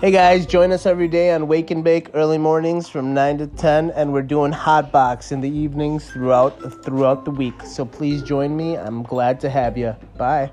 Hey guys, join us every day on Wake and Bake early mornings from 9 to 10 and we're doing hot box in the evenings throughout throughout the week. So please join me. I'm glad to have you. Bye.